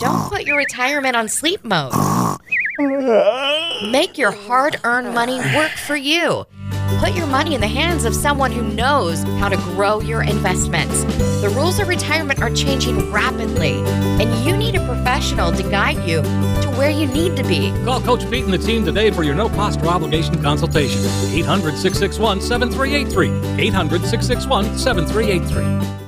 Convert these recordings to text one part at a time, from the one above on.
Don't put your retirement on sleep mode. Make your hard earned money work for you. Put your money in the hands of someone who knows how to grow your investments. The rules of retirement are changing rapidly, and you need a professional to guide you to where you need to be. Call Coach Pete and the team today for your no cost or obligation consultation. 800 661 7383. 800 661 7383.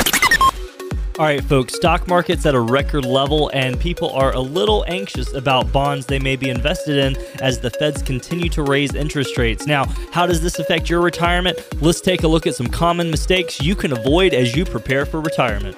All right, folks, stock market's at a record level, and people are a little anxious about bonds they may be invested in as the feds continue to raise interest rates. Now, how does this affect your retirement? Let's take a look at some common mistakes you can avoid as you prepare for retirement.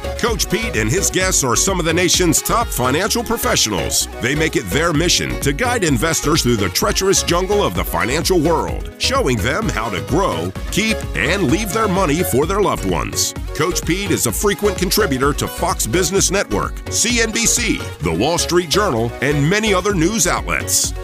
Coach Pete and his guests are some of the nation's top financial professionals. They make it their mission to guide investors through the treacherous jungle of the financial world, showing them how to grow, keep, and leave their money for their loved ones. Coach Pete is a frequent contributor to Fox Business Network, CNBC, The Wall Street Journal, and many other news outlets.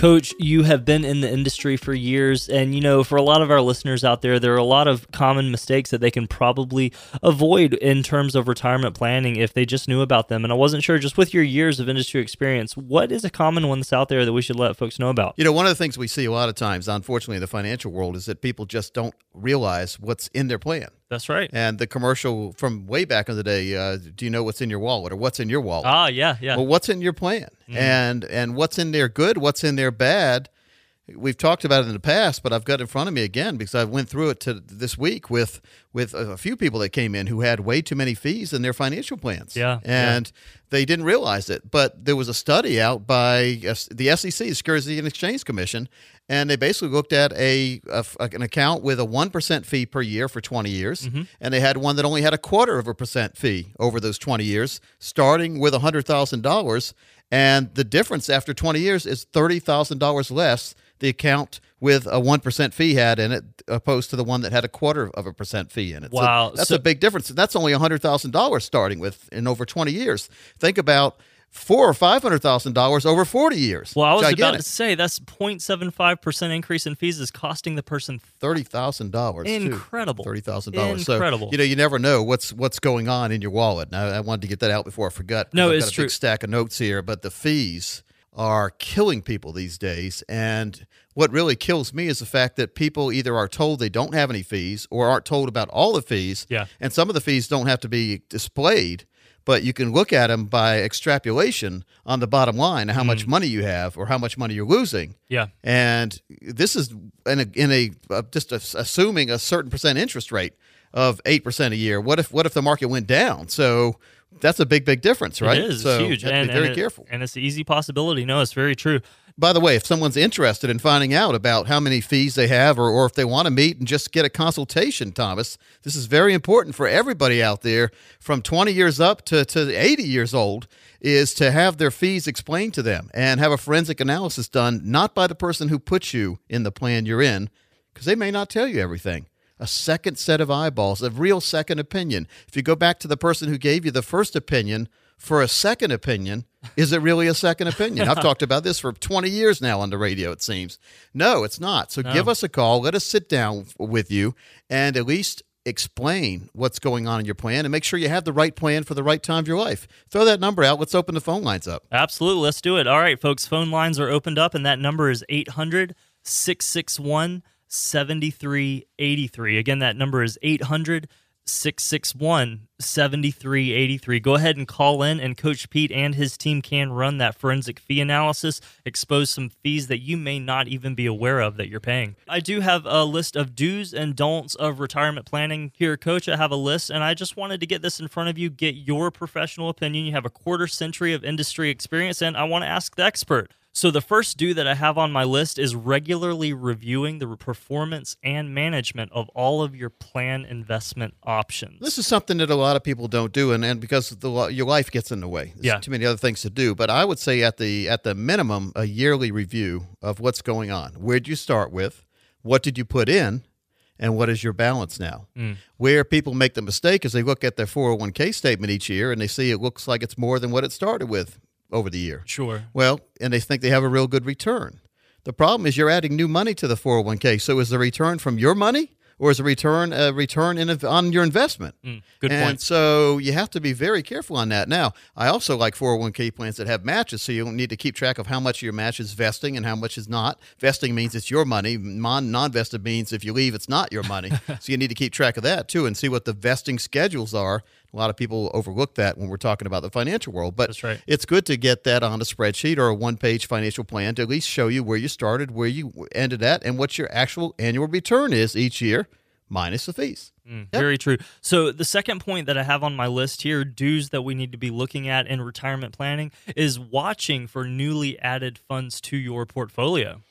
Coach, you have been in the industry for years, and you know, for a lot of our listeners out there, there are a lot of common mistakes that they can probably avoid in terms of retirement planning if they just knew about them. And I wasn't sure, just with your years of industry experience, what is a common one that's out there that we should let folks know about? You know, one of the things we see a lot of times, unfortunately, in the financial world is that people just don't realize what's in their plan. That's right. And the commercial from way back in the day, uh, do you know what's in your wallet or what's in your wallet? Ah, yeah, yeah. Well, what's in your plan? Mm-hmm. And and what's in there good, what's in there bad? We've talked about it in the past, but I've got it in front of me again because I went through it to this week with with a few people that came in who had way too many fees in their financial plans. Yeah, and they didn't realize it. But there was a study out by the SEC, the Securities and Exchange Commission, and they basically looked at a, a an account with a one percent fee per year for twenty years, Mm-hmm. and they had one that only had a quarter of a percent fee over those twenty years, starting with hundred thousand dollars, and the difference after twenty years is thirty thousand dollars less. The account with a one percent fee had in it, opposed to the one that had a quarter of a percent fee in it. So Wow. that's So- a big difference. And that's only hundred thousand dollars starting with in over twenty years. Think about four or five hundred thousand dollars over forty years. Well, I was about to say that's 0.75% increase in fees is costing the person thirty thousand dollars. Incredible. Thirty thousand dollars. So Incredible. you know you never know what's what's going on in your wallet. And I, wanted to get that out before I forgot. No, it's got a true. Big stack of notes here, but the fees are killing people these days. And what really kills me is the fact that people either are told they don't have any fees or aren't told about all the fees. Yeah. And some of the fees don't have to be displayed. But you can look at them by extrapolation on the bottom line, how much money you have or how much money you're losing. Yeah. And this is in a, in a uh, just assuming a certain percent interest rate of eight percent a year. What if what if the market went down? So that's a big big difference, right? It is So it's huge. and, be very and it- careful. and it's an easy possibility. No, it's very true. By the way, if someone's interested in finding out about how many fees they have or, or if they want to meet and just get a consultation, Thomas, this is very important for everybody out there from 20 years up to, to 80 years old is to have their fees explained to them and have a forensic analysis done, not by the person who puts you in the plan you're in, because they may not tell you everything. A second set of eyeballs, a real second opinion. If you go back to the person who gave you the first opinion, for a second opinion, is it really a second opinion? I've talked about this for 20 years now on the radio, it seems. No, it's not. So give us a call. Let us sit down with you and at least explain what's going on in your plan and make sure you have the right plan for the right time of your life. Throw that number out. Let's open the phone lines up. Absolutely. Let's do it. All right, folks. Phone lines are opened up, and that number is 800 661 7383. Again, that number is 800 661 7383. Go ahead and call in, and Coach Pete and his team can run that forensic fee analysis, expose some fees that you may not even be aware of that you're paying. I do have a list of do's and don'ts of retirement planning here, Coach. I have a list, and I just wanted to get this in front of you, get your professional opinion. You have a quarter century of industry experience, and I want to ask the expert. So, the first do that I have on my list is regularly reviewing the performance and management of all of your plan investment options. This is something that a lot of people don't do, and, and because the, your life gets in the way. There's Yeah. too many other things to do. But I would say at the at the minimum, a yearly review of what's going on. Where'd you start with? What did you put in? And what is your balance now? Mm. Where people make the mistake is they look at their 401k statement each year and they see it looks like it's more than what it started with over the year. Sure. Well, and they think they have a real good return. The problem is you're adding new money to the 401k. So is the return from your money or is the return a return in, on your investment? Mm, good point. and point. so you have to be very careful on that. Now, I also like 401k plans that have matches, so you don't need to keep track of how much of your match is vesting and how much is not. Vesting means it's your money. Non vested means if you leave, it's not your money. so you need to keep track of that too and see what the vesting schedules are. A lot of people overlook that when we're talking about the financial world, but That's right. it's good to get that on a spreadsheet or a one page financial plan to at least show you where you started, where you ended at, and what your actual annual return is each year, minus the fees. Mm, yep. Very true. So the second point that I have on my list here, dues that we need to be looking at in retirement planning, is watching for newly added funds to your portfolio.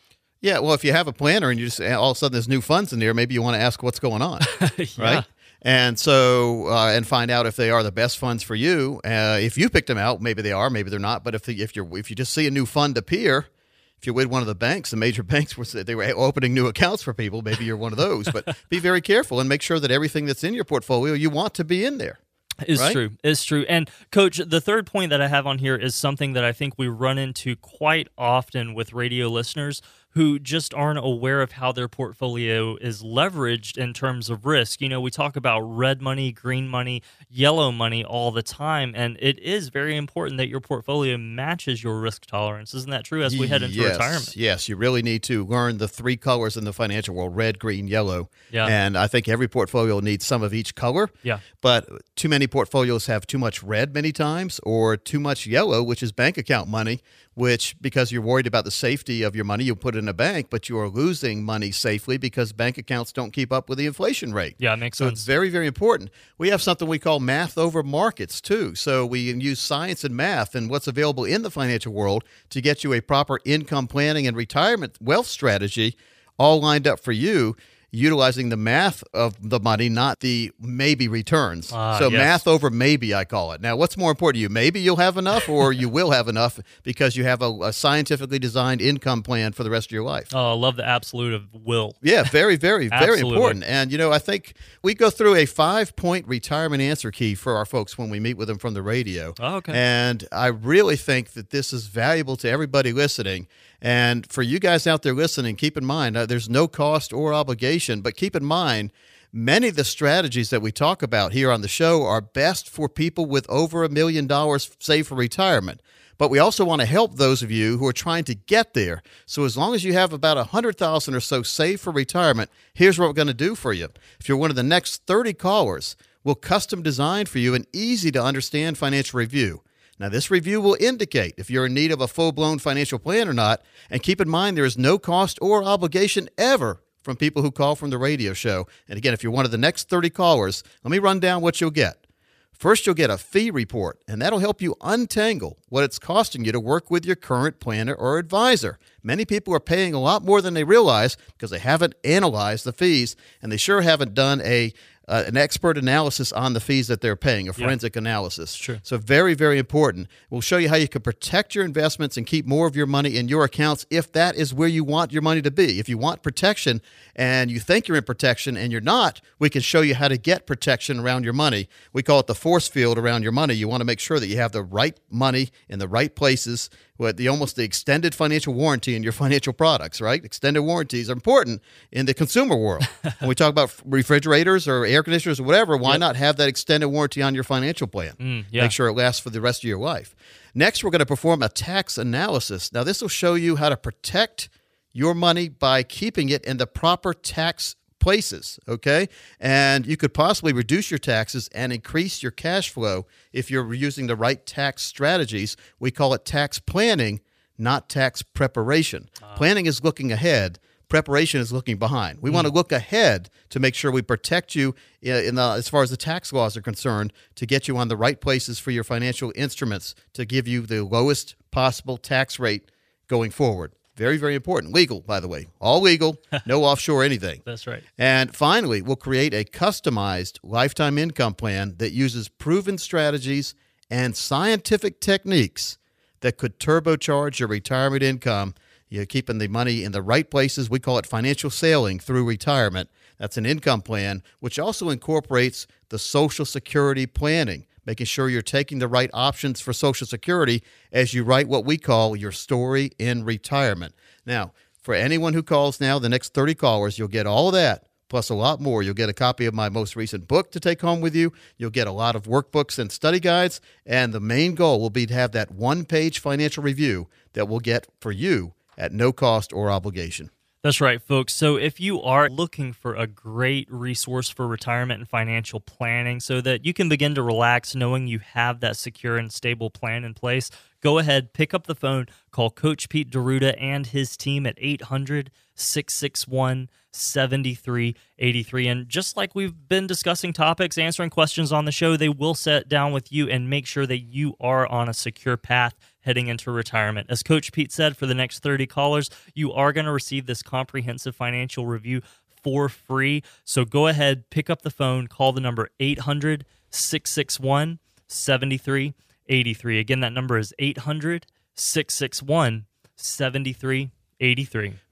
Yeah, well, if you have a planner and you just all of a sudden there's new funds in there, maybe you want to ask what's going on, right? And so, uh, and find out if they are the best funds for you. Uh, if you picked them out, maybe they are, maybe they're not. But if the, if you're if you just see a new fund appear, if you're with one of the banks, the major banks were they were opening new accounts for people, maybe you're one of those. But be very careful and make sure that everything that's in your portfolio you want to be in there. Is Right? true. Is true. And coach, the third point that I have on here is something that I think we run into quite often with radio listeners who just aren't aware of how their portfolio is leveraged in terms of risk. You know, we talk about red money, green money, yellow money all the time, and it is very important that your portfolio matches your risk tolerance. Isn't that true as we head into yes, retirement? Yes, you really need to learn the three colors in the financial world red, green, yellow. Yeah. And I think every portfolio needs some of each color. Yeah. But too many portfolios have too much red many times or too much yellow, which is bank account money, which because you're worried about the safety of your money, you put it in a bank, but you are losing money safely because bank accounts don't keep up with the inflation rate. Yeah, it makes so sense. it's very, very important. We have something we call math over markets too. So we can use science and math and what's available in the financial world to get you a proper income planning and retirement wealth strategy all lined up for you. Utilizing the math of the money, not the maybe returns. Ah, so yes. math over maybe, I call it. Now, what's more important to you? Maybe you'll have enough, or you will have enough because you have a, a scientifically designed income plan for the rest of your life. Oh, I love the absolute of will. Yeah, very, very, very important. And, you know, I think we go through a five point retirement answer key for our folks when we meet with them from the radio. Oh, okay. And I really think that this is valuable to everybody listening. And for you guys out there listening, keep in mind uh, there's no cost or obligation, but keep in mind, Many of the strategies that we talk about here on the show are best for people with over a million dollars saved for retirement. But we also want to help those of you who are trying to get there. So as long as you have about a hundred thousand or so saved for retirement, here's what we're going to do for you. If you're one of the next 30 callers, we'll custom design for you an easy to understand financial review. Now, this review will indicate if you're in need of a full blown financial plan or not. And keep in mind, there is no cost or obligation ever from people who call from the radio show. And again, if you're one of the next 30 callers, let me run down what you'll get. First, you'll get a fee report, and that'll help you untangle what it's costing you to work with your current planner or advisor. Many people are paying a lot more than they realize because they haven't analyzed the fees, and they sure haven't done a uh, an expert analysis on the fees that they're paying, a forensic analysis. Sure. So very, very important. We'll show you how you can protect your investments and keep more of your money in your accounts if that is where you want your money to be. If you want protection and you think you're in protection and you're not, we can show you how to get protection around your money. We call it the force field around your money. You want to make sure that you have the right money in the right places with the almost the extended financial warranty in your financial products, right? Extended warranties are important in the consumer world. when we talk about refrigerators or air conditioners or whatever, why not have that extended warranty on your financial plan? Mm, yeah. Make sure it lasts for the rest of your life. Next, we're going to perform a tax analysis. Now, this will show you how to protect your money by keeping it in the proper tax places, okay? And you could possibly reduce your taxes and increase your cash flow if you're using the right tax strategies. We call it tax planning, not tax preparation. Ah. Planning is looking ahead. Preparation is looking behind. We want to hmm. look ahead to make sure we protect you uh, in the, as far as the tax laws are concerned to get you on the right places for your financial instruments to give you the lowest possible tax rate going forward. Very, very important. Legal, by the way. All legal, no offshore anything. That's right. And finally, we'll create a customized lifetime income plan that uses proven strategies and scientific techniques that could turbocharge your retirement income. You're keeping the money in the right places. We call it financial sailing through retirement. That's an income plan, which also incorporates the Social Security planning, making sure you're taking the right options for Social Security as you write what we call your story in retirement. Now, for anyone who calls now, the next 30 callers, you'll get all of that plus a lot more. You'll get a copy of my most recent book to take home with you. You'll get a lot of workbooks and study guides. And the main goal will be to have that one page financial review that we'll get for you at no cost or obligation. That's right, folks. So, if you are looking for a great resource for retirement and financial planning so that you can begin to relax knowing you have that secure and stable plan in place, go ahead, pick up the phone, call Coach Pete D'Arruda and his team at 800 661 7383. And just like we've been discussing topics, answering questions on the show, they will sit down with you and make sure that you are on a secure path heading into retirement. As Coach Pete said, for the next 30 callers, you are going to receive this comprehensive financial review for free. So go ahead, pick up the phone, call the number 800 661 7383. Again, that number is 800 661 7383.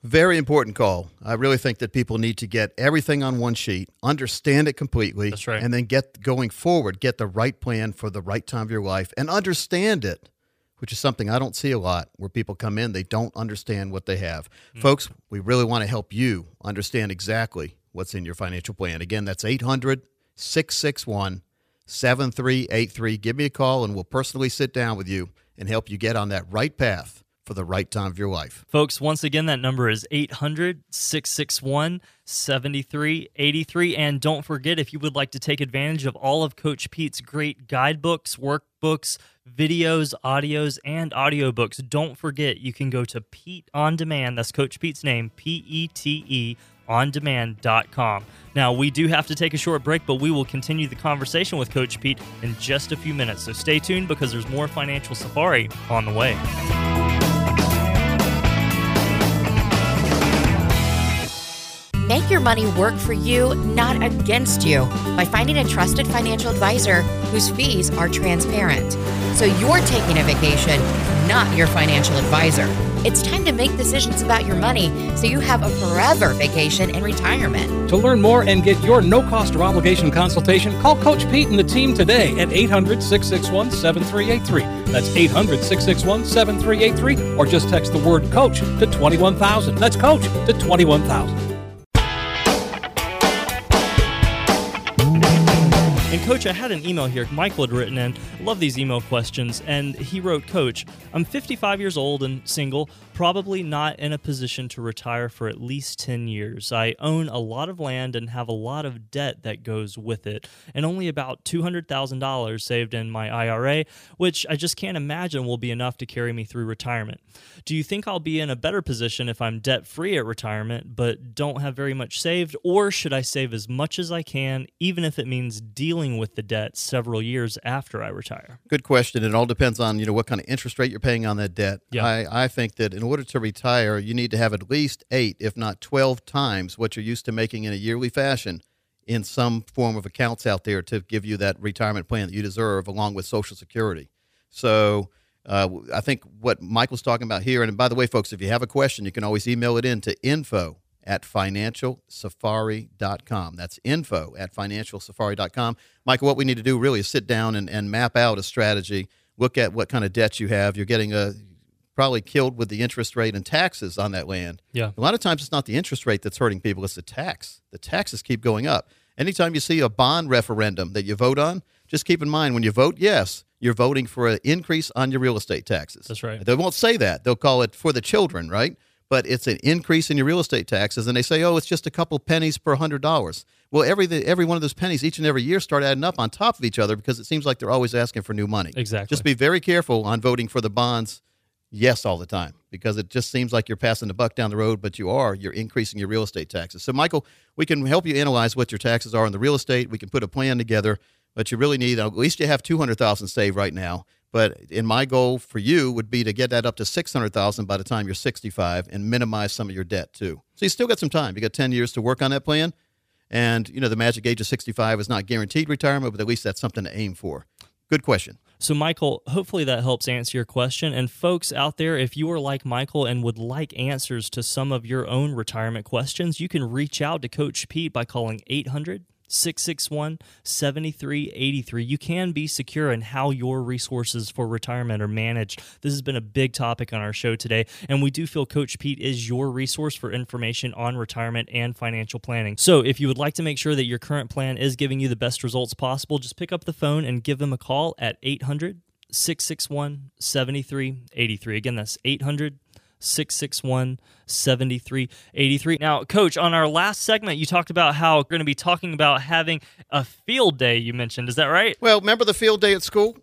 Very important call. I really think that people need to get everything on one sheet, understand it completely, That's right. and then get going forward, get the right plan for the right time of your life and understand it, which is something I don't see a lot where people come in, they don't understand what they have. Hmm. Folks, we really want to help you understand exactly what's in your financial plan. Again, that's 800 661 7383. Give me a call and we'll personally sit down with you and help you get on that right path for the right time of your life. Folks, once again, that number is 800 661 7383. And don't forget, if you would like to take advantage of all of Coach Pete's great guidebooks, workbooks, videos, audios, and audiobooks, don't forget you can go to Pete On Demand. That's Coach Pete's name, P E T E ondemand.com. Now, we do have to take a short break, but we will continue the conversation with Coach Pete in just a few minutes. So stay tuned because there's more Financial Safari on the way. Make your money work for you, not against you, by finding a trusted financial advisor whose fees are transparent. So you're taking a vacation, not your financial advisor. It's time to make decisions about your money so you have a forever vacation in retirement. To learn more and get your no cost or obligation consultation, call Coach Pete and the team today at 800 661 7383. That's 800 661 7383, or just text the word coach to 21000. That's coach to 21000. Coach, I had an email here. Michael had written in. Love these email questions. And he wrote, Coach, I'm 55 years old and single, probably not in a position to retire for at least 10 years. I own a lot of land and have a lot of debt that goes with it, and only about $200,000 saved in my IRA, which I just can't imagine will be enough to carry me through retirement. Do you think I'll be in a better position if I'm debt free at retirement but don't have very much saved, or should I save as much as I can, even if it means dealing with the debt several years after I retire? Good question. It all depends on you know what kind of interest rate you're paying on that debt. Yeah. I, I think that in order to retire, you need to have at least eight, if not twelve times what you're used to making in a yearly fashion in some form of accounts out there to give you that retirement plan that you deserve, along with Social Security. So. Uh, I think what Michael's talking about here, and by the way, folks, if you have a question, you can always email it in to info at financialsafari.com. That's info at financialsafari.com. Michael, what we need to do really is sit down and, and map out a strategy, look at what kind of debts you have. You're getting a probably killed with the interest rate and taxes on that land. Yeah. A lot of times it's not the interest rate that's hurting people, it's the tax. The taxes keep going up. Anytime you see a bond referendum that you vote on, just keep in mind when you vote yes, you're voting for an increase on your real estate taxes. That's right. They won't say that. They'll call it for the children, right? but it's an increase in your real estate taxes. And they say, oh, it's just a couple pennies per hundred dollars. Well, every every one of those pennies each and every year start adding up on top of each other because it seems like they're always asking for new money. Exactly. Just be very careful on voting for the bonds yes all the time because it just seems like you're passing the buck down the road, but you are. You're increasing your real estate taxes. So, Michael, we can help you analyze what your taxes are on the real estate. We can put a plan together, but you really need at least you have two hundred thousand saved right now. But in my goal for you would be to get that up to six hundred thousand by the time you're sixty-five and minimize some of your debt too. So you still got some time. You got ten years to work on that plan. And you know the magic age of 65 is not guaranteed retirement, but at least that's something to aim for. Good question. So, Michael, hopefully that helps answer your question. And, folks out there, if you are like Michael and would like answers to some of your own retirement questions, you can reach out to Coach Pete by calling 800 661 7383. You can be secure in how your resources for retirement are managed. This has been a big topic on our show today, and we do feel Coach Pete is your resource for information on retirement and financial planning. So, if you would like to make sure that your current plan is giving you the best results possible, just pick up the phone and give them a call at 800 661 7383. Again, that's 800 661 7383. Now, coach, on our last segment, you talked about how we're going to be talking about having a field day, you mentioned. Is that right? Well, remember the field day at school?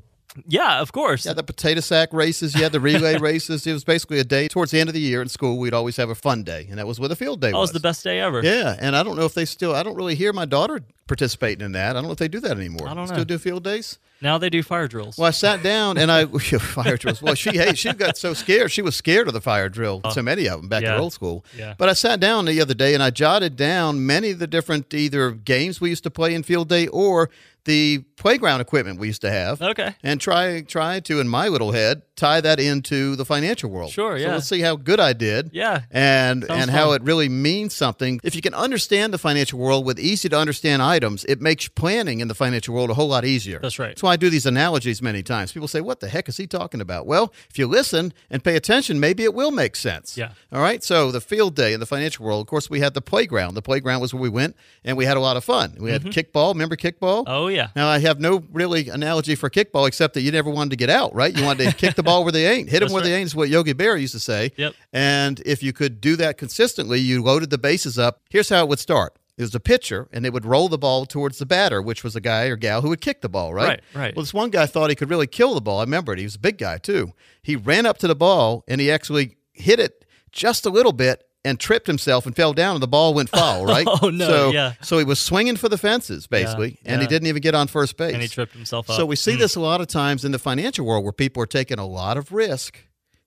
Yeah, of course. Yeah, the potato sack races, Yeah, the relay races. It was basically a day towards the end of the year in school. We'd always have a fun day, and that was what a field day that was. was the best day ever. Yeah, and I don't know if they still. I don't really hear my daughter participating in that. I don't know if they do that anymore. I don't know. Still do field days? Now they do fire drills. Well, I sat down and I fire drills. Well, she hey, she got so scared. She was scared of the fire drill. Uh, so many of them back yeah. in old school. Yeah. But I sat down the other day and I jotted down many of the different either games we used to play in field day or the playground equipment we used to have. Okay. And try try to in my little head tie that into the financial world. Sure, So yeah. let's see how good I did. Yeah. And Sounds and how it really means something. If you can understand the financial world with easy to understand items, it makes planning in the financial world a whole lot easier. That's right. That's why I do these analogies many times. People say, "What the heck is he talking about?" Well, if you listen and pay attention, maybe it will make sense. Yeah. All right. So the field day in the financial world, of course, we had the playground. The playground was where we went, and we had a lot of fun. We had kickball. Remember kickball? Mm-hmm. Oh, yeah. Now I have no really analogy for kickball except that you never wanted to get out, right? You wanted to kick the ball where they ain't, hit them where they ain't. Is what Yogi Berra used to say. Yep. And if you could do that consistently, you loaded the bases up. Here's how it would start. It was a pitcher, and they would roll the ball towards the batter, which was a guy or gal who would kick the ball, right? Right, right. Well, this one guy thought he could really kill the ball. I remember it. He was a big guy, too. He ran up to the ball, and he actually hit it just a little bit and tripped himself and fell down, and the ball went foul, right? Oh, no, So, yeah. so he was swinging for the fences, basically, and he didn't even get on first base. And he tripped himself up. So we see hmm. this a lot of times in the financial world where people are taking a lot of risk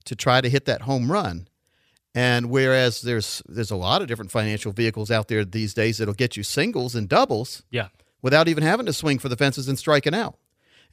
to try to hit that home run. And whereas there's there's a lot of different financial vehicles out there these days that'll get you singles and doubles yeah. without even having to swing for the fences and striking out.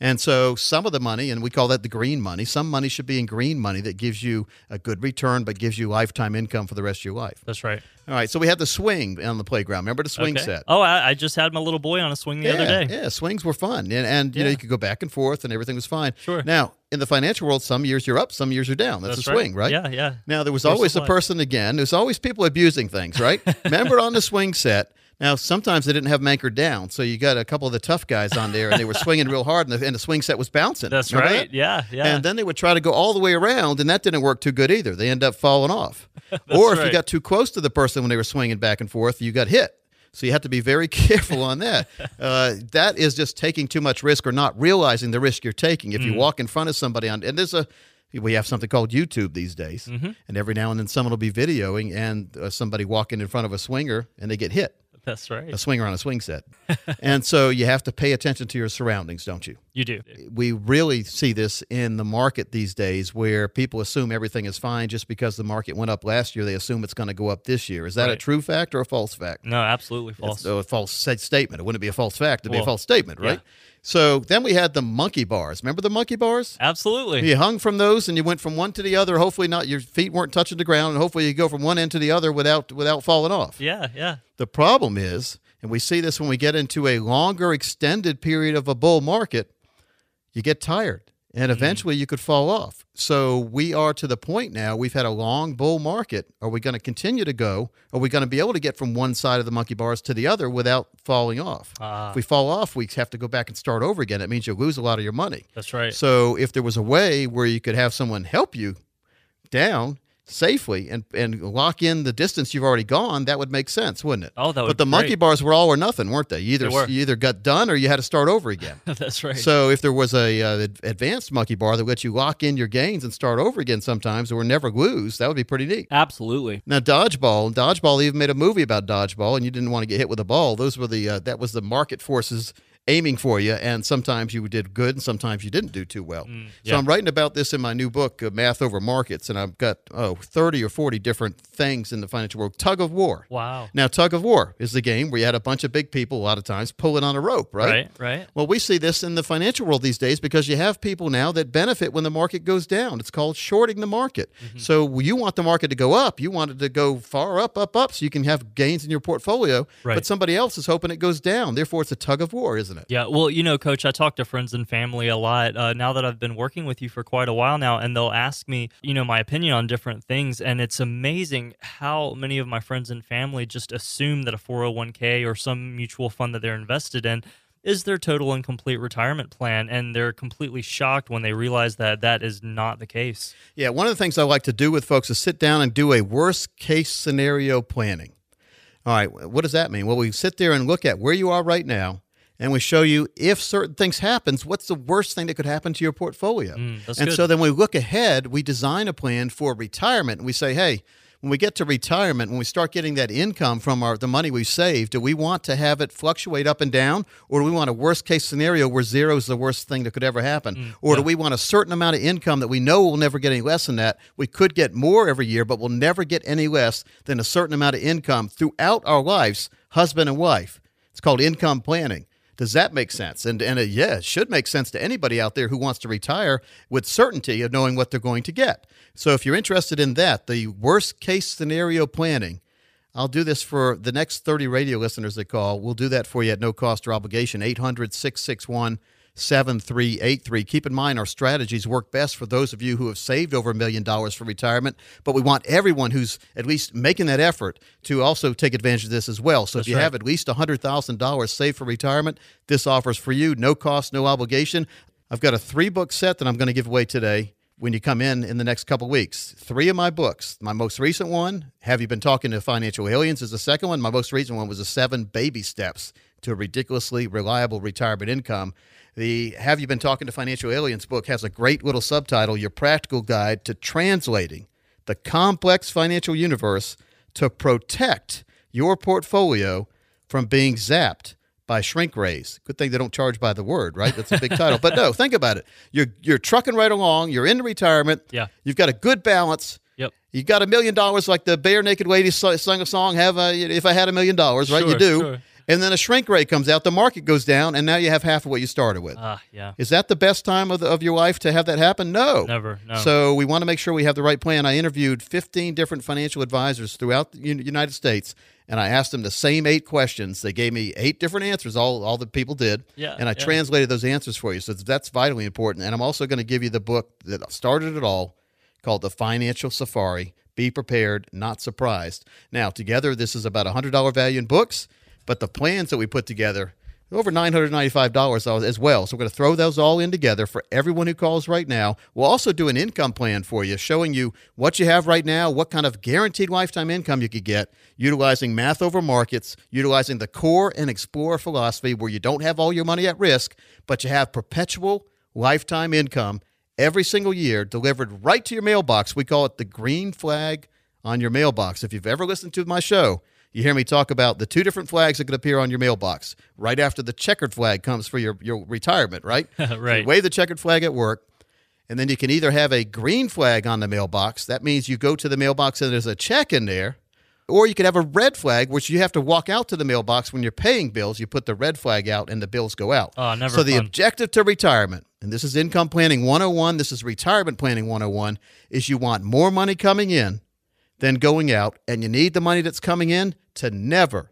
And so some of the money, and we call that the green money, some money should be in green money that gives you a good return but gives you lifetime income for the rest of your life. That's right. All right, so we had the swing on the playground. Remember the swing Okay. set? Oh, I, I just had my little boy on a swing the yeah, other day. Yeah, swings were fun, and, and you know you could go back and forth, and everything was fine. Sure. Now in the financial world, some years you're up, some years you're down. That's, That's a swing, right? Yeah, yeah. Now there was always a person again. There's always people abusing things, right? Remember on the swing set. Now sometimes they didn't have them anchored down, so you got a couple of the tough guys on there, and they were swinging real hard, and the, and the swing set was bouncing. That's Remember right. that? Yeah, yeah. And then they would try to go all the way around, and that didn't work too good either. They end up falling off. or if you got too close to the person when they were swinging back and forth, you got hit. So you have to be very careful on that. Uh, that is just taking too much risk or not realizing the risk you're taking. If Mm. you walk in front of somebody on, and there's a, we have something called YouTube these days, Mm-hmm. and every now and then someone will be videoing and uh, somebody walking in front of a swinger and they get hit, That's right. a swinger on a swing set. and so you have to pay attention to your surroundings, don't you? You do. we really see this in the market these days where people assume everything is fine just because the market went up last year they assume it's going to go up this year is that a true fact or a false fact No, absolutely false. it's a false statement it wouldn't be a false fact it'd be a false statement right yeah. So then we had the monkey bars. Remember the monkey bars? Absolutely. you hung from those and you went from one to the other. Hopefully not your feet weren't touching the ground and hopefully you go from one end to the other without without falling off. Yeah, yeah. the problem is, and we see this when we get into a longer extended period of a bull market, you get tired and eventually you could fall off. So we are to the point now, we've had a long bull market. Are we going to continue to go? Are we going to be able to get from one side of the monkey bars to the other without falling off? Ah. if we fall off, we have to go back and start over again. It means you lose a lot of your money. That's right. So if there was a way where you could have someone help you down, safely and, and lock in the distance you've already gone, that would make sense, wouldn't it? Oh, that would But the monkey great. bars were all or nothing, weren't they? You either They were. you either got done or you had to start over again. That's right. So if there was a uh, advanced monkey bar that lets you lock in your gains and start over again sometimes or never lose, that would be pretty neat. Absolutely. Now dodgeball, dodgeball even made a movie about dodgeball, and you didn't want to get hit with a ball. Those were the uh, that was the market forces aiming for you, and sometimes you did good, and sometimes you didn't do too well. So Mm, yeah. I'm writing about this in my new book, uh, Math Over Markets, and I've got oh 30 or 40 different things in the financial world. Tug of war. Wow. Now tug of war is the game where you had a bunch of big people a lot of times pulling on a rope, right? Right. Right. Well, we see this in the financial world these days because you have people now that benefit when the market goes down. It's called shorting the market. Mm-hmm. So you want the market to go up. You want it to go far up, up, up, so you can have gains in your portfolio. Right. But somebody else is hoping it goes down. Therefore, it's a tug of war, isn't it? Yeah, well, you know, Coach, I talk to friends and family a lot uh, now that I've been working with you for quite a while now, and they'll ask me, you know, my opinion on different things. And it's amazing how many of my friends and family just assume that a 401k or some mutual fund that they're invested in is their total and complete retirement plan. And they're completely shocked when they realize that that is not the case. Yeah, one of the things I like to do with folks is sit down and do a worst case scenario planning. All right, what does that mean? Well, we sit there and look at where you are right now, and we show you if certain things happens, what's the worst thing that could happen to your portfolio. Mm, and good. so then we look ahead, we design a plan for retirement, and we say, hey, when we get to retirement, when we start getting that income from our the money we've saved, do we want to have it fluctuate up and down, or do we want a worst case scenario where zero is the worst thing that could ever happen, or do we want a certain amount of income that we know we'll never get any less than that? We could get more every year, but we'll never get any less than a certain amount of income throughout our lives, husband and wife. It's called income planning. Does that make sense? And and uh, yeah, it should make sense to anybody out there who wants to retire with certainty of knowing what they're going to get. So if you're interested in that, the worst case scenario planning, I'll do this for the next 30 radio listeners that call. We'll do that for you at no cost or obligation. 800 661 7383. Keep in mind, our strategies work best for those of you who have saved over a million dollars for retirement, but we want everyone who's at least making that effort to also take advantage of this as well. So if you right. have at least $100,000 saved for retirement, this offers for you no cost, no obligation. I've got a three book set that I'm going to give away today when you come in in the next couple weeks. Three of my books. My most recent one, Have You Been Talking to Financial Aliens, is the second one. My most recent one was the Seven Baby Steps to a Ridiculously Reliable Retirement Income. The Have You Been Talking to Financial Aliens book has a great little subtitle Your Practical Guide to Translating the Complex Financial Universe to Protect Your Portfolio from Being Zapped by shrink Rays. Good thing they don't charge by the word, right? That's a big title. But no, think about it. You're you're trucking right along. You're in retirement. Yeah. You've got a good balance. Yep. You got a million dollars, like the bare naked lady sung a song. Have a, if I had a million dollars, right? you do. sure. And then a shrink rate comes out. The market goes down, and now you have half of what you started with. Ah, yeah. Is that the best time of, the, of your life to have that happen? No. Never, no. So we want to make sure we have the right plan. I interviewed 15 different financial advisors throughout the United States, and I asked them the same eight questions. They gave me eight different answers. All all the people did. Yeah, And I yeah. translated those answers for you. So that's vitally important. And I'm also going to give you the book that started it all, called The Financial Safari. Be prepared, not surprised. Now, together, this is about a hundred dollar value in books, but the plans that we put together over $995 as well. So we're going to throw those all in together for everyone who calls right now. We'll also do an income plan for you, showing you what you have right now, what kind of guaranteed lifetime income you could get, utilizing math over markets, utilizing the core and explore philosophy where you don't have all your money at risk, but you have perpetual lifetime income every single year delivered right to your mailbox. We call it the green flag on your mailbox. If you've ever listened to my show, you hear me talk about the two different flags that could appear on your mailbox right after the checkered flag comes for your, your retirement, right? So Right. you wave the checkered flag at work, and then you can either have a green flag on the mailbox. That means you go to the mailbox and there's a check in there. Or you could have a red flag, which you have to walk out to the mailbox when you're paying bills. You put the red flag out and the bills go out. Oh, never So the objective to retirement, and this is income planning 101, this is retirement planning 101, is you want more money coming in than going out, and you need the money that's coming in to never,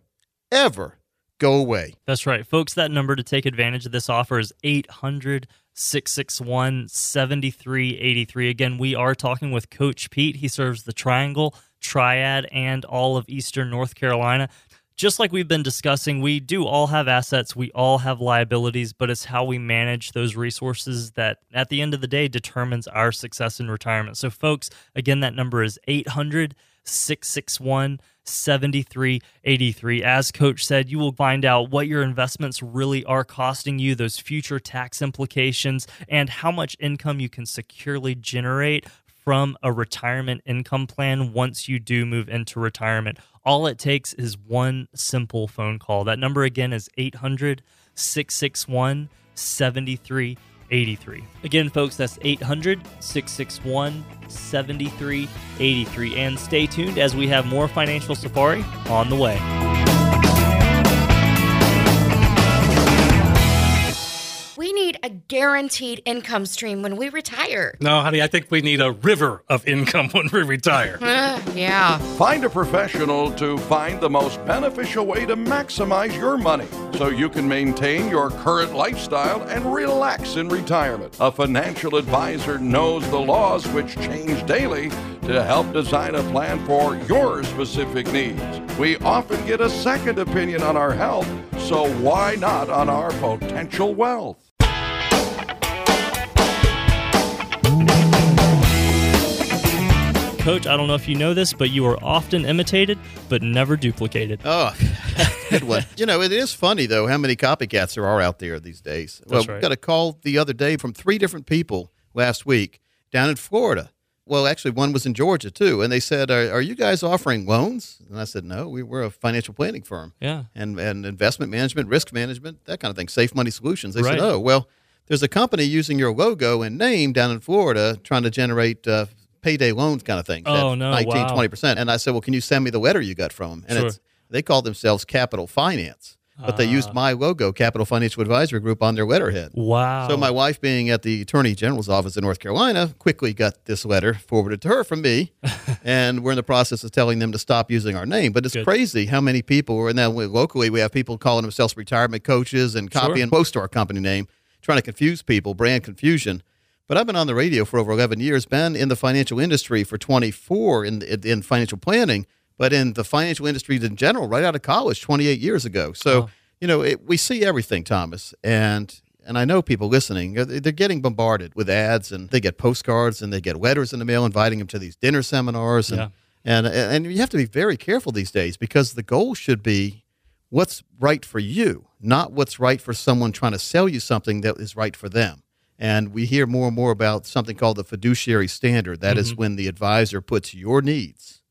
ever go away. That's right. Folks, that number to take advantage of this offer is 800 661 7383. Again, we are talking with Coach Pete. He serves the Triangle, Triad, and all of Eastern North Carolina. Just like we've been discussing, we do all have assets, we all have liabilities, but it's how we manage those resources that at the end of the day determines our success in retirement. So, folks, again, that number is 800 661 7383. As Coach said, you will find out what your investments really are costing you, those future tax implications, and how much income you can securely generate from a retirement income plan once you do move into retirement. All it takes is one simple phone call. That number again is 800 661 7383. Again, folks, that's 800 661 7383. And stay tuned as we have more Financial Safari on the way. We need a guaranteed income stream when we retire. No, honey, I think we need a river of income when we retire. Uh, yeah. Find a professional to find the most beneficial way to maximize your money so you can maintain your current lifestyle and relax in retirement. A financial advisor knows the laws which change daily to help design a plan for your specific needs. We often get a second opinion on our health, so why not on our potential wealth? Coach, I don't know if you know this, but you are often imitated, but never duplicated. Oh, good one. you know, it is funny though how many copycats there are out there these days. well, That's we got a call the other day from three different people last week down in Florida. Well, actually, one was in Georgia too, and they said, "Are, are you guys offering loans?" And I said, "No, we, we're a financial planning firm, Yeah. and and investment management, risk management, that kind of thing, safe money solutions." They Right. said, "Oh, well, there's a company using your logo and name down in Florida trying to generate." Uh, Payday loans, kind of things. Oh, no, 19, wow. 20%. And I said, Well, can you send me the letter you got from them? And Sure. it's they call themselves Capital Finance, but they Ah. used my logo, Capital Financial Advisory Group, on their letterhead. Wow. So my wife, being at the Attorney General's office in North Carolina, quickly got this letter forwarded to her from me, and we're in the process of telling them to stop using our name. But it's Good. crazy how many people, and then we- locally we have people calling themselves retirement coaches and copying close to our company name, trying to confuse people, brand confusion. But I've been on the radio for over 11 years, been in the financial industry for 24 in, in, in financial planning, but in the financial industry in general, right out of college 28 years ago. So, you know, it, we see everything, Thomas. And and I know people listening, they're getting bombarded with ads and they get postcards and they get letters in the mail inviting them to these dinner seminars. And, Yeah. and, and you have to be very careful these days because the goal should be what's right for you, not what's right for someone trying to sell you something that is right for them. And we hear more and more about something called the fiduciary standard. That is mm-hmm. when the advisor puts your needs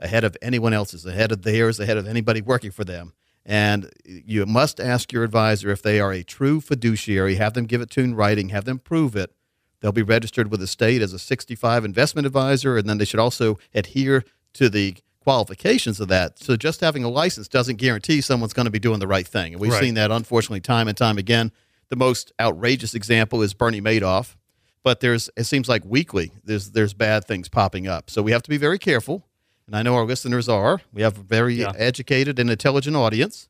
ahead of anyone else's, ahead of theirs, ahead of anybody working for them. And you must ask your advisor if they are a true fiduciary, have them give it to you in writing, have them prove it. They'll be registered with the state as a 65 investment advisor, and then they should also adhere to the qualifications of that. So just having a license doesn't guarantee someone's going to be doing the right thing. And we've Right. seen that unfortunately time and time again. The most outrageous example is Bernie Madoff, but there's it seems like weekly there's there's bad things popping up. So we have to be very careful. And I know our listeners are. We have a very Yeah. educated and intelligent audience.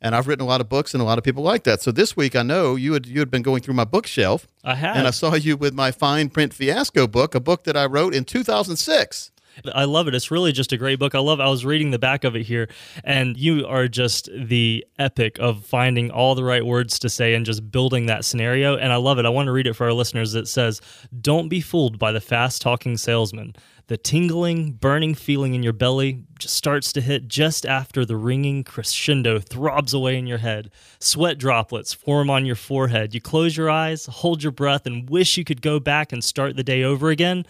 And I've written a lot of books and a lot of people like that. So this week I know you had you had been going through my bookshelf I have. and I saw you with my fine print fiasco book, a book that I wrote in 2006. I love it. It's really just a great book. I love. I was reading the back of it here, and you are just the epic of finding all the right words to say and just building that scenario. And I love it. I want to read it for our listeners. It says, "Don't be fooled by the fast-talking salesman. The tingling, burning feeling in your belly just starts to hit just after the ringing crescendo throbs away in your head. Sweat droplets form on your forehead. You close your eyes, hold your breath, and wish you could go back and start the day over again."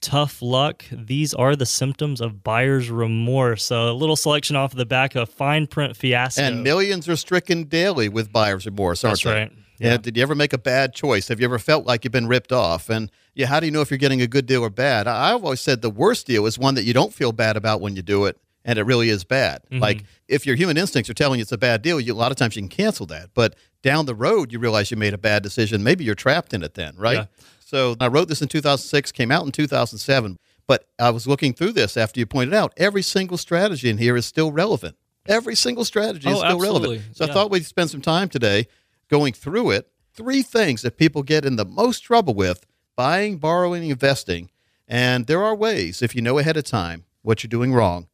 Tough luck. These are the symptoms of buyer's remorse. So a little selection off the back of fine print fiasco. And millions are stricken daily with buyer's remorse, aren't That's they? right. Yeah. Did you ever make a bad choice? Have you ever felt like you've been ripped off? And yeah, how do you know if you're getting a good deal or bad? I've always said the worst deal is one that you don't feel bad about when you do it, and it really is bad. Mm-hmm. Like if your human instincts are telling you it's a bad deal, you, a lot of times you can cancel that. But down the road, you realize you made a bad decision. Maybe you're trapped in it then, right? Yeah. So I wrote this in 2006, came out in 2007. But I was looking through this after you pointed out every single strategy in here is still relevant. Every single strategy is Oh, still relevant. absolutely. So I thought we'd spend some time today going through it. Three things that people get in the most trouble with buying, borrowing, investing. And there are ways, if you know ahead of time what you're doing wrong,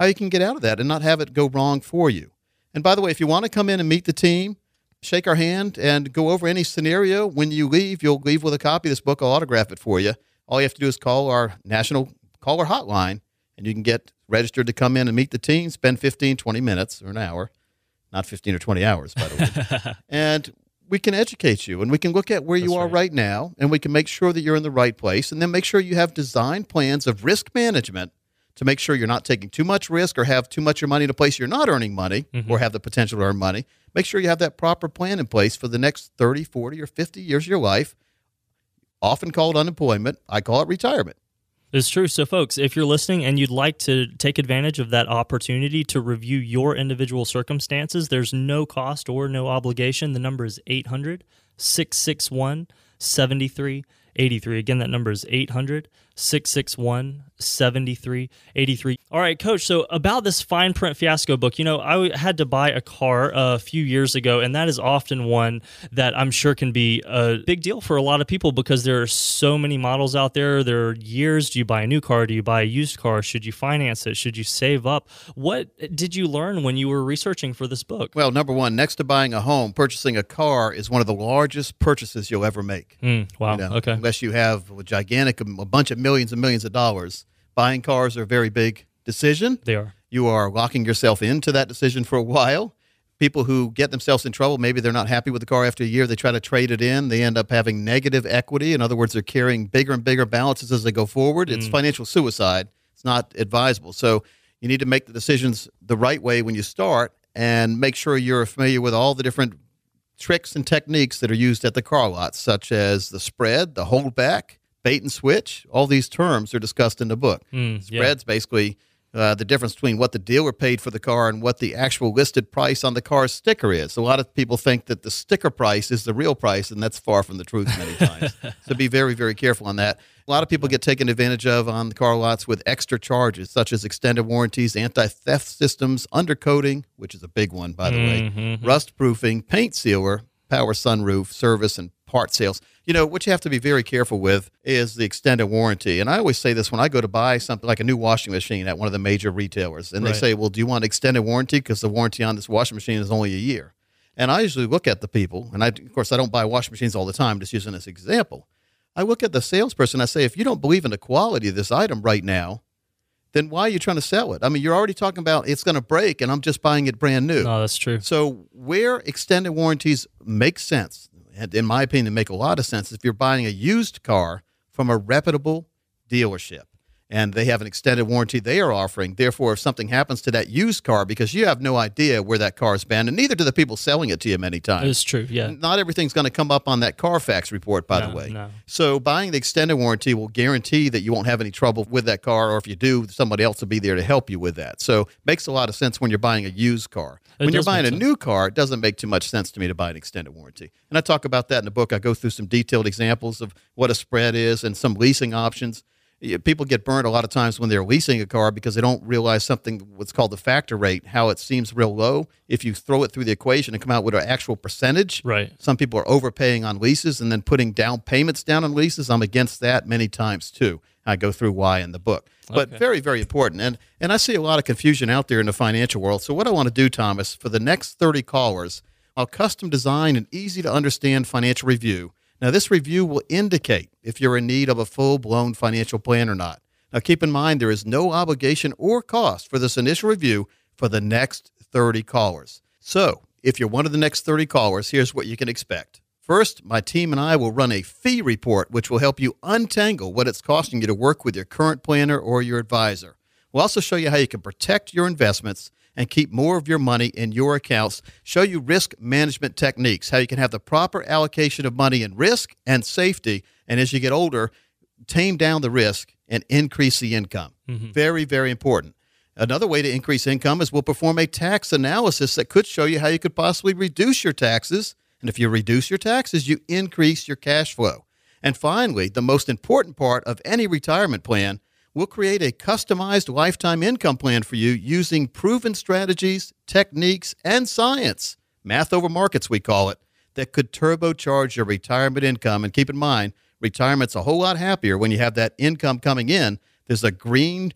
how you can get out of that and not have it go wrong for you. And by the way, if you want to come in and meet the team, shake our hand and go over any scenario. When you leave, you'll leave with a copy of this book. I'll autograph it for you. All you have to do is call our national caller hotline and you can get registered to come in and meet the team, spend 15, 20 minutes or an hour, not 15 or 20 hours, by the way. and we can educate you and we can look at where you That's are right. right now and we can make sure that you're in the right place and then make sure you have design plans of risk management to make sure you're not taking too much risk or have too much of your money in a place you're not earning money Mm-hmm. or have the potential to earn money. Make sure you have that proper plan in place for the next 30, 40, or 50 years of your life, often called unemployment. I call it retirement. It's true. So, folks, if you're listening and you'd like to take advantage of that opportunity to review your individual circumstances, there's no cost or no obligation. The number is 800 661 7383. Again, that number is 800 661 7383. All right, coach. So, about this fine print fiasco book, you know, I had to buy a car a few years ago, and that is often one that I'm sure can be a big deal for a lot of people because there are so many models out there. There are years. Do you buy a new car? Do you buy a used car? Should you finance it? Should you save up? What did you learn when you were researching for this book? Well, number one, next to buying a home, purchasing a car is one of the largest purchases you'll ever make. Mm, wow. You know, okay. Unless you have a gigantic, a bunch of millions and millions of dollars. Buying cars are a very big decision. They are. You are locking yourself into that decision for a while. People who get themselves in trouble, maybe they're not happy with the car after a year, they try to trade it in. They end up having negative equity. In other words, they're carrying bigger and bigger balances as they go forward. It's mm. financial suicide. It's not advisable. So you need to make the decisions the right way when you start and make sure you're familiar with all the different tricks and techniques that are used at the car lots, such as the spread, the holdback, bait and switch. All these terms are discussed in the book. Mm, yeah. Spread's basically uh, the difference between what the dealer paid for the car and what the actual listed price on the car's sticker is. A lot of people think that the sticker price is the real price, and that's far from the truth many times. so be very, very careful on that. A lot of people get taken advantage of on the car lots with extra charges, such as extended warranties, anti theft systems, undercoating, which is a big one, by the way, rust proofing, paint sealer, power sunroof, service, and part sales. You know, what you have to be very careful with is the extended warranty. And I always say this when I go to buy something like a new washing machine at one of the major retailers, and Right. they say, Well, do you want extended warranty? Because the warranty on this washing machine is only a year. And I usually look at the people, and I, of course, I don't buy washing machines all the time, just using this example. I look at the salesperson, I say, If you don't believe in the quality of this item right now, then why are you trying to sell it? I mean, you're already talking about it's going to break, and I'm just buying it brand new. No, that's true. So where extended warranties make sense, in my opinion, make a lot of sense, if you're buying a used car from a reputable dealership and they have an extended warranty they are offering. Therefore, if something happens to that used car, because you have no idea where that car's been, and neither do the people selling it to you many times. It's true. Yeah. Not everything's going to come up on that Carfax report, by No, the way. no. So buying the extended warranty will guarantee that you won't have any trouble with that car, or if you do, somebody else will be there to help you with that. So makes a lot of sense when you're buying a used car. It when you're buying a sense. new car, it doesn't make too much sense to me to buy an extended warranty. And I talk about that in the book. I go through some detailed examples of what a spread is and some leasing options. People get burned a lot of times when they're leasing a car because they don't realize something what's called the factor rate, how it seems real low. If you throw it through the equation and come out with an actual percentage, Right. some people are overpaying on leases and then putting down payments down on leases. I'm against that many times too. I go through why in the book. But Okay. very, very important. And and I see a lot of confusion out there in the financial world. So what I want to do, Thomas, for the next 30 callers, I'll custom design an easy to understand financial review. Now this review will indicate if you're in need of a full blown financial plan or not. Now keep in mind there is no obligation or cost for this initial review for the next 30 callers. So, if you're one of the next 30 callers, here's what you can expect. First, my team and I will run a fee report, which will help you untangle what it's costing you to work with your current planner or your advisor. We'll also show you how you can protect your investments and keep more of your money in your accounts, show you risk management techniques, how you can have the proper allocation of money in risk and safety, and as you get older, tame down the risk and increase the income. Mm-hmm. Very, very important. Another way to increase income is we'll perform a tax analysis that could show you how you could possibly reduce your taxes. And if you reduce your taxes, you increase your cash flow. And finally, the most important part of any retirement plan, we'll create a customized lifetime income plan for you using proven strategies, techniques, and science. Math over markets, we call it, that could turbocharge your retirement income. And keep in mind, retirement's a whole lot happier when you have that income coming in. There's a green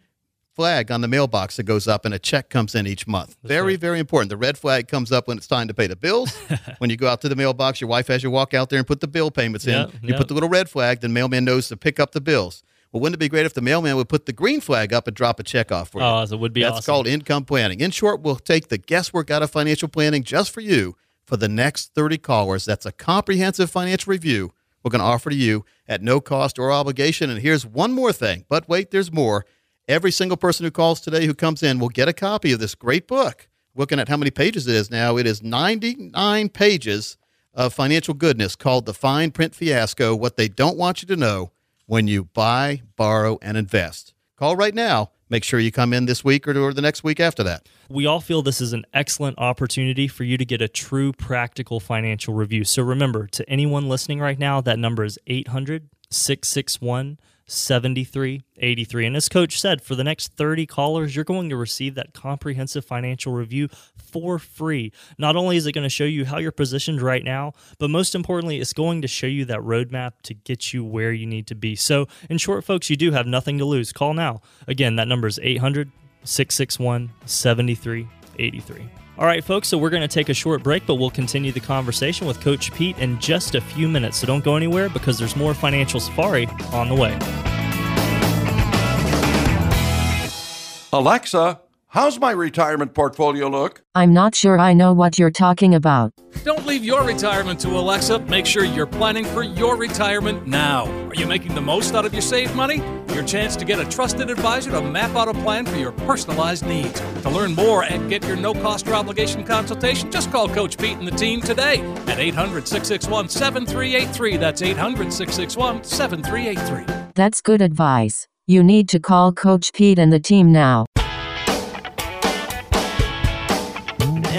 flag on the mailbox that goes up and a check comes in each month. very, very important. The red flag comes up when it's time to pay the bills. when you go out to the mailbox, your wife has you walk out there and put the bill payments in. You yep. put the little red flag, the mailman knows to pick up the bills. Well, wouldn't it be great if the mailman would put the green flag up and drop a check off for you? Oh, that would be That's awesome. called income planning. In short, we'll take the guesswork out of financial planning just for you for the next 30 callers. That's a comprehensive financial review we're going to offer to you at no cost or obligation. And here's one more thing, but wait, there's more. Every single person who calls today who comes in will get a copy of this great book. Looking at how many pages it is now, it is 99 pages of financial goodness called The Fine Print Fiasco What They Don't Want You to Know When You Buy, Borrow, and Invest. Call right now. Make sure you come in this week or, or the next week after that. We all feel this is an excellent opportunity for you to get a true practical financial review. So remember, to anyone listening right now, that number is 800 661 7383. And as Coach said, for the next 30 callers, you're going to receive that comprehensive financial review for free. Not only is it going to show you how you're positioned right now, but most importantly, it's going to show you that roadmap to get you where you need to be. So, in short, folks, you do have nothing to lose. Call now. Again, that number is 800 661 7383. All right, folks, so we're going to take a short break, but we'll continue the conversation with Coach Pete in just a few minutes. So don't go anywhere because there's more Financial Safari on the way. Alexa, how's my retirement portfolio look? I'm not sure I know what you're talking about. Don't leave your retirement to Alexa. Make sure you're planning for your retirement now. Are you making the most out of your saved money? Your chance to get a trusted advisor to map out a plan for your personalized needs. To learn more and get your no cost or obligation consultation, just call Coach Pete and the team today at 800 661 7383. That's 800 661 7383. That's good advice. You need to call Coach Pete and the team now.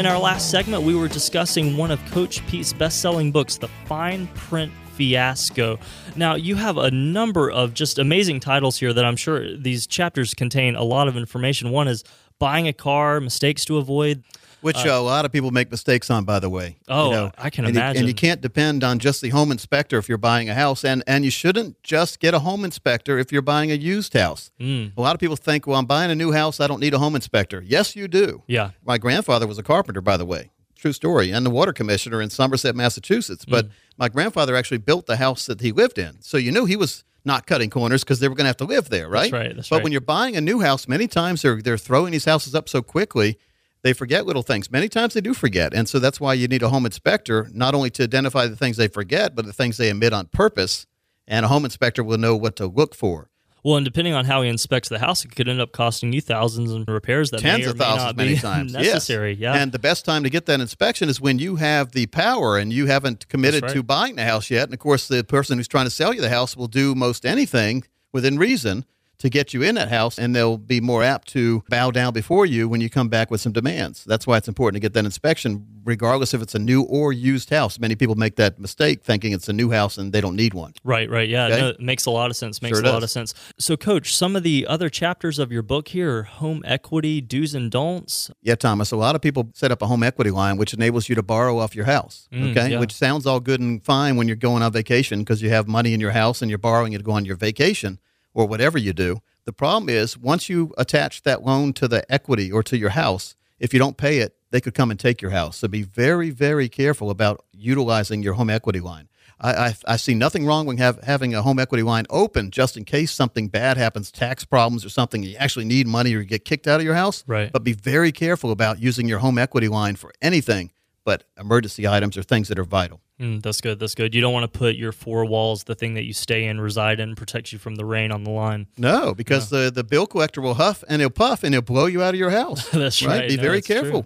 In our last segment, we were discussing one of Coach Pete's best selling books, The Fine Print Fiasco. Now, you have a number of just amazing titles here that I'm sure these chapters contain a lot of information. One is buying a car, mistakes to avoid. Which uh, a lot of people make mistakes on, by the way. Oh, I can and You, imagine. and you can't depend on just the home inspector if you're buying a house, and and you shouldn't just get a home inspector if you're buying a used house. Mm. A lot of people think, well, I'm buying a new house, I don't need a home inspector. Yes, you do. Yeah. My grandfather was a carpenter, by the way. True story, and the water commissioner in Somerset, Massachusetts. But Mm. my grandfather actually built the house that he lived in, so you knew he was not cutting corners because they were going to have to live there, right? right, that's but right. when you're buying a new house, many times they're they're throwing these houses up so quickly they forget little things. Many times they do forget. And so that's why you need a home inspector, not only to identify the things they forget, but the things they omit on purpose. And a home inspector will know what to look for. Well, and depending on how he inspects the house, it could end up costing you thousands in repairs that Tens may or of may not many be times. yes. necessary. Yeah. And the best time to get that inspection is when you have the power and you haven't committed That's to buying the house yet. And of course, the person who's trying to sell you the house will do most anything within reason to get you in that house, and they'll be more apt to bow down before you when you come back with some demands. That's why it's important to get that inspection, regardless if it's a new or used house. Many people make that mistake thinking it's a new house and they don't need one. Right, right. Yeah, Okay. no, it makes a lot of sense. Makes Sure a lot does. of sense. So, Coach, some of the other chapters of your book here are home equity, do's and don'ts. Yeah, Thomas. A lot of people set up a home equity line, which enables you to borrow off your house. Mm, okay, yeah. which sounds all good and fine when you're going on vacation because you have money in your house and you're borrowing it to go on your vacation or whatever you do. The problem is once you attach that loan to the equity or to your house, if you don't pay it, they could come and take your house. So be very, very careful about utilizing your home equity line. I, I, I see nothing wrong with have, having a home equity line open just in case something bad happens, tax problems or something, you actually need money or you get kicked out of your house. Right. But be very careful about using your home equity line for anything but emergency items or things that are vital. Mm, that's good. That's good. You don't want to put your four walls, the thing that you stay in, reside in, protects you from the rain on the line. No, because the, the bill collector will huff and he'll puff and he'll blow you out of your house. That's right. Be No, very that's true. careful.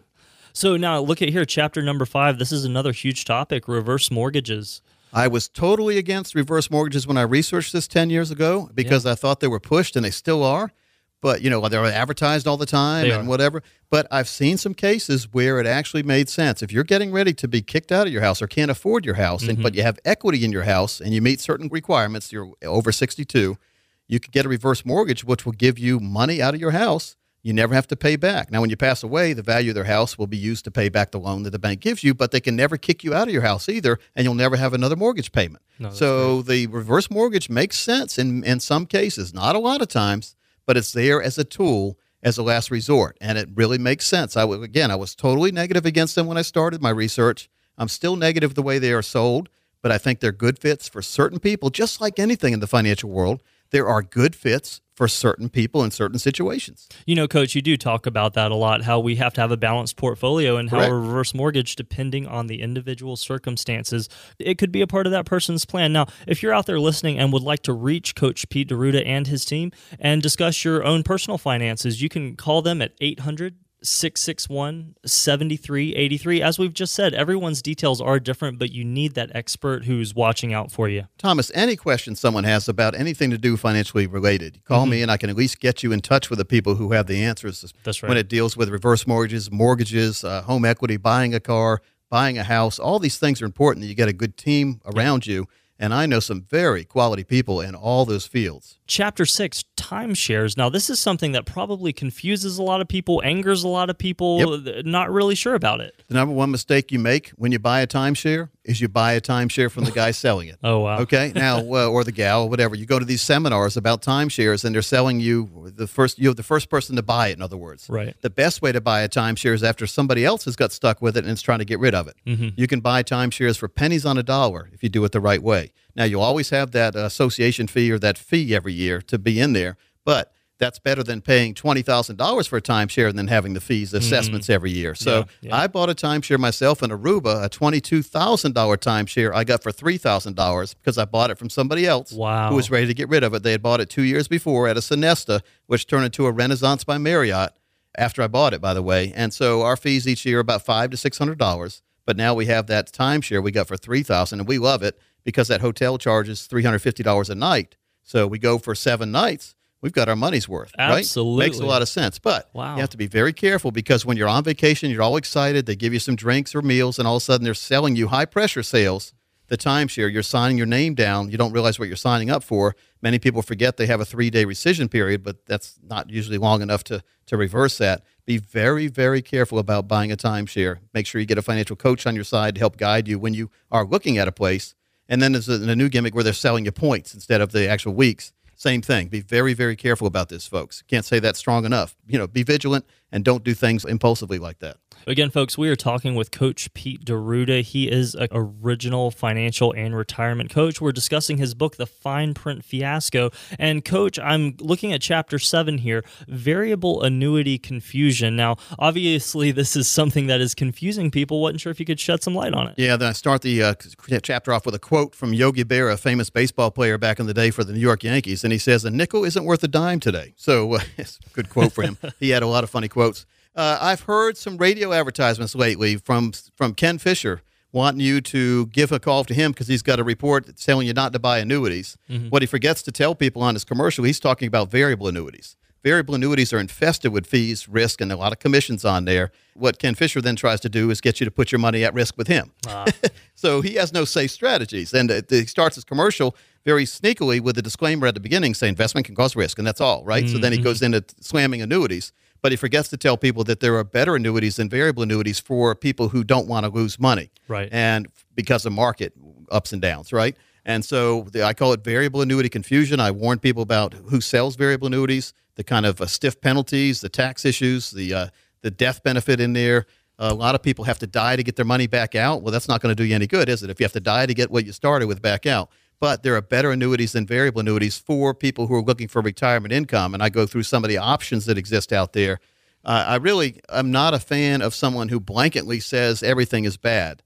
So now look at here, chapter number five. This is another huge topic: reverse mortgages. I was totally against reverse mortgages when I researched this 10 years ago because I thought they were pushed and they still are. But, you know, they're advertised all the time They and are. whatever. But I've seen some cases where it actually made sense. If you're getting ready to be kicked out of your house or can't afford your house, Mm-hmm. but you have equity in your house and you meet certain requirements, you're over 62, you could get a reverse mortgage, which will give you money out of your house. You never have to pay back. Now, when you pass away, the value of their house will be used to pay back the loan that the bank gives you, but they can never kick you out of your house either, and you'll never have another mortgage payment. No, so the reverse mortgage makes sense in, in some cases, not a lot of times, but it's there as a tool as a last resort. And it really makes sense. I again, I was totally negative against them when I started my research. I'm still negative the way they are sold, but I think they're good fits for certain people, just like anything in the financial world. There are good fits for certain people in certain situations. You know, Coach, you do talk about that a lot how we have to have a balanced portfolio and how Correct. a reverse mortgage, depending on the individual circumstances, it could be a part of that person's plan. Now, if you're out there listening and would like to reach Coach Pete D'Arruda and his team and discuss your own personal finances, you can call them at 800 661 7383. As we've just said, everyone's details are different, but you need that expert who's watching out for you. Thomas, any question someone has about anything to do financially related, call me and I can at least get you in touch with the people who have the answers. Mm-hmm. That's right. When it deals with reverse mortgages, mortgages, uh, home equity, buying a car, buying a house, all these things are important that you get a good team around you. And I know some very quality people in all those fields. Chapter six, timeshares. Now, this is something that probably confuses a lot of people, angers a lot of people, th- uh, not really sure about it. The number one mistake you make when you buy a timeshare is you buy a timeshare from the guy selling it. Oh, wow. Okay. Now, uh, or the gal, or whatever. You go to these seminars about timeshares, and they're selling you the first. You're the first person to buy it. In other words, Right. The best way to buy a timeshare is after somebody else has got stuck with it and is trying to get rid of it. Mm-hmm. You can buy timeshares for pennies on a dollar if you do it the right way. Now, you'll always have that association fee or that fee every year to be in there, but that's better than paying twenty thousand dollars for a timeshare and then having the fees, the assessments every year. So Mm-hmm. Yeah, yeah. I bought a timeshare myself in Aruba, a twenty-two thousand dollar timeshare. I got for three thousand dollars because I bought it from somebody else Wow. who was ready to get rid of it. They had bought it two years before at a Sonesta, which turned into a Renaissance by Marriott. After I bought it, by the way, and so our fees each year are about five to six hundred dollars. But now we have that timeshare we got for three thousand, and we love it because that hotel charges three hundred fifty dollars a night. So we go for seven nights. We've got our money's worth. Right? Makes a lot of sense. But Wow. you have to be very careful because when you're on vacation, you're all excited. They give you some drinks or meals, and all of a sudden they're selling you high pressure sales. The timeshare, you're signing your name down. You don't realize what you're signing up for. Many people forget they have a three day rescission period, but that's not usually long enough to, to reverse that. Be very, very careful about buying a timeshare. Make sure you get a financial coach on your side to help guide you when you are looking at a place. And then there's a, a new gimmick where they're selling you points instead of the actual weeks. Same thing. Be very, very careful about this, folks. Can't say that strong enough. You know, be vigilant and don't do things impulsively like that. Again, folks, we are talking with Coach Pete D'Arruda. He is an original financial and retirement coach. We're discussing his book, The Fine Print Fiasco. And, Coach, I'm looking at chapter seven here variable annuity confusion. Now, obviously, this is something that is confusing people. Wasn't sure if you could shed some light on it. Yeah, then I start the uh, chapter off with a quote from Yogi Berra, a famous baseball player back in the day for the New York Yankees. And he says, A nickel isn't worth a dime today. So uh, it's a good quote for him. he had a lot of funny quotes. Uh, I've heard some radio advertisements lately from, from Ken Fisher wanting you to give a call to him because he's got a report that's telling you not to buy annuities. What he forgets to tell people on his commercial, he's talking about variable annuities. Variable annuities are infested with fees, risk, and a lot of commissions on there. What Ken Fisher then tries to do is get you to put your money at risk with him. so he has no safe strategies. And uh, he starts his commercial very sneakily with a disclaimer at the beginning saying investment can cause risk, and that's all, right? So then he goes into slamming annuities. But he forgets to tell people that there are better annuities than variable annuities for people who don't want to lose money. Right. And because of market ups and downs, right? And so the, I call it variable annuity confusion. I warn people about who sells variable annuities, the kind of uh, stiff penalties, the tax issues, the uh, the death benefit in there. a lot of people have to die to get their money back out. Well, that's not going to do you any good, is it? If you have to die to get what you started with back out. But there are better annuities than variable annuities for people who are looking for retirement income. And I go through some of the options that exist out there. Uh, I really am not a fan of someone who blanketly says everything is bad.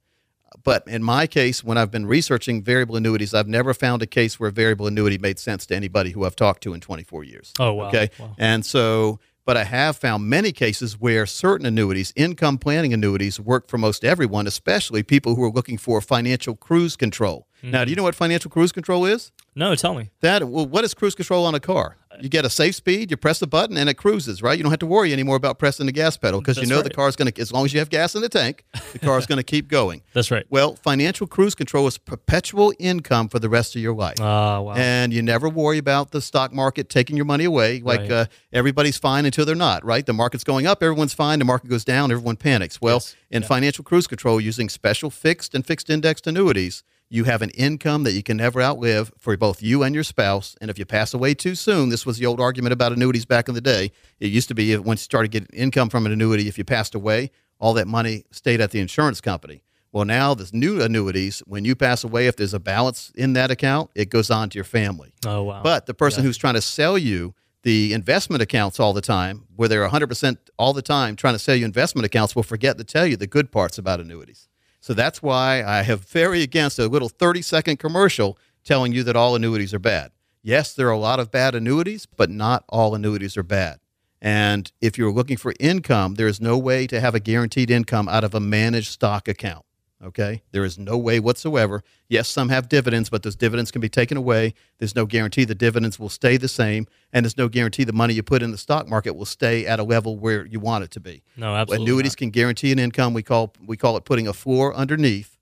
But in my case, when I've been researching variable annuities, I've never found a case where a variable annuity made sense to anybody who I've talked to in 24 years. Oh, wow. Okay. Wow. And so, but I have found many cases where certain annuities, income planning annuities, work for most everyone, especially people who are looking for financial cruise control. Now, do you know what financial cruise control is? No, tell me. That well, what is cruise control on a car? You get a safe speed, you press the button, and it cruises. Right? You don't have to worry anymore about pressing the gas pedal because you know the right. car's going to, as long as you have gas in the tank, the car's going to keep going. That's right. Well, financial cruise control is perpetual income for the rest of your life. Ah, wow. And you never worry about the stock market taking your money away. Like Right. uh, everybody's fine until they're not, right? The market's going up, everyone's fine. The market goes down, everyone panics. Well, Yes. in financial cruise control, using special fixed and fixed indexed annuities, You have an income that you can never outlive for both you and your spouse. And if you pass away too soon, this was the old argument about annuities back in the day. It used to be uh, once you started getting income from an annuity, if you passed away, all that money stayed at the insurance company. Well, now this new annuities, when you pass away, if there's a balance in that account, it goes on to your family. Oh wow! But the person Yeah. who's trying to sell you the investment accounts all the time, where they're 100% all the time trying to sell you investment accounts, will forget to tell you the good parts about annuities. So that's why I have very against a little 30 second commercial telling you that all annuities are bad. Yes, there are a lot of bad annuities, but not all annuities are bad. And if you're looking for income, there is no way to have a guaranteed income out of a managed stock account. Okay. There is no way whatsoever. Yes, some have dividends, but those dividends can be taken away. There's no guarantee the dividends will stay the same. And there's no guarantee the money you put in the stock market will stay at a level where you want it to be. No, absolutely. Annuities not. can guarantee an income. We call we call it putting a floor underneath,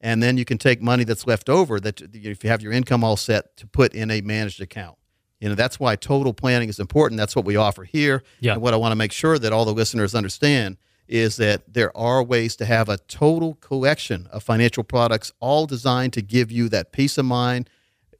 and then you can take money that's left over that if you have your income all set to put in a managed account. You know that's why total planning is important. That's what we offer here. Yeah. And what I want to make sure that all the listeners understand is that there are ways to have a total collection of financial products, all designed to give you that peace of mind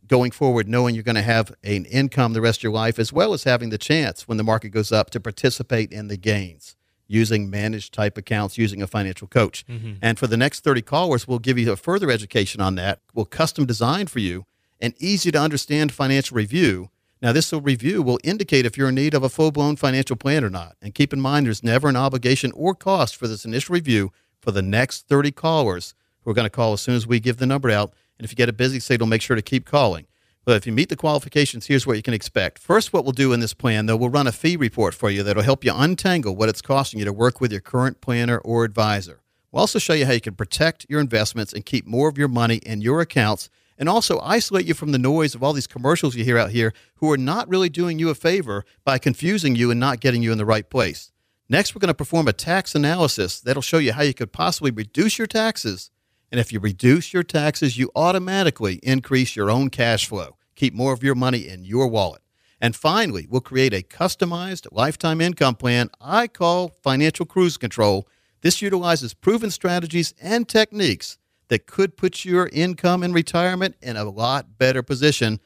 going forward, knowing you're going to have an income the rest of your life, as well as having the chance when the market goes up to participate in the gains using managed type accounts, using a financial coach. Mm-hmm. And for the next 30 callers, we'll give you a further education on that. We'll custom design for you an easy to understand financial review. Now, this review will indicate if you're in need of a full blown financial plan or not. And keep in mind, there's never an obligation or cost for this initial review for the next 30 callers who are going to call as soon as we give the number out. And if you get a busy signal, make sure to keep calling. But if you meet the qualifications, here's what you can expect. First, what we'll do in this plan, though, we'll run a fee report for you that'll help you untangle what it's costing you to work with your current planner or advisor. We'll also show you how you can protect your investments and keep more of your money in your accounts and also isolate you from the noise of all these commercials you hear out here who are not really doing you a favor by confusing you and not getting you in the right place. Next, we're going to perform a tax analysis that'll show you how you could possibly reduce your taxes. And if you reduce your taxes, you automatically increase your own cash flow, keep more of your money in your wallet. And finally, we'll create a customized lifetime income plan I call financial cruise control. This utilizes proven strategies and techniques that could put your income in retirement in a lot better position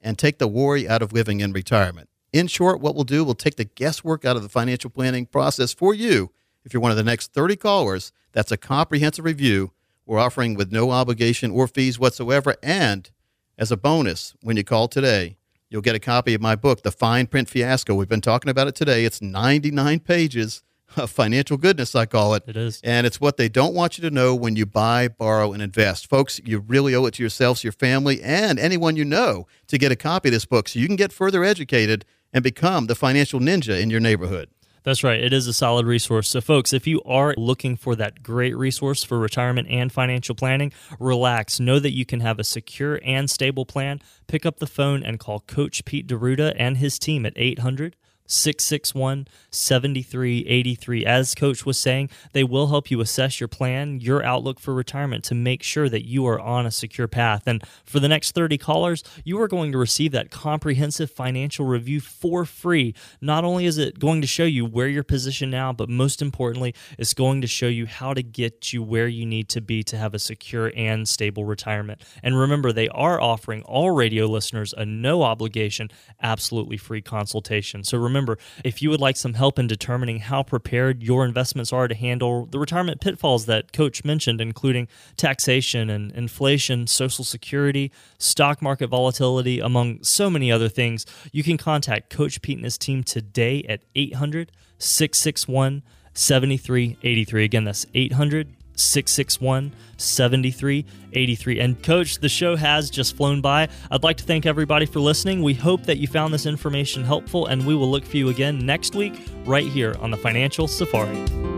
and take the worry out of living in retirement. In short, what we'll do, we'll take the guesswork out of the financial planning process for you. If you're one of the next 30 callers, that's a comprehensive review we're offering with no obligation or fees whatsoever. And as a bonus, when you call today, you'll get a copy of my book, The Fine Print Fiasco. We've been talking about it today. It's 99 pages financial goodness, I call it. It is. And it's what they don't want you to know when you buy, borrow, and invest. Folks, you really owe it to yourselves, your family, and anyone you know to get a copy of this book so you can get further educated and become the financial ninja in your neighborhood. That's right. It is a solid resource. So, folks, if you are looking for that great resource for retirement and financial planning, relax. Know that you can have a secure and stable plan. Pick up the phone and call Coach Pete D'Arruda and his team at 800 661 7383. As Coach was saying, they will help you assess your plan, your outlook for retirement to make sure that you are on a secure path. And for the next 30 callers, you are going to receive that comprehensive financial review for free. Not only is it going to show you where you're positioned now, but most importantly, it's going to show you how to get you where you need to be to have a secure and stable retirement. And remember, they are offering all radio listeners a no obligation, absolutely free consultation. So remember, if you would like some help in determining how prepared your investments are to handle the retirement pitfalls that Coach mentioned, including taxation and inflation, social security, stock market volatility, among so many other things, you can contact Coach Pete and his team today at 800 661 7383. Again, that's 800 661 7383. And, Coach, the show has just flown by. I'd like to thank everybody for listening. We hope that you found this information helpful, and we will look for you again next week right here on the Financial Safari.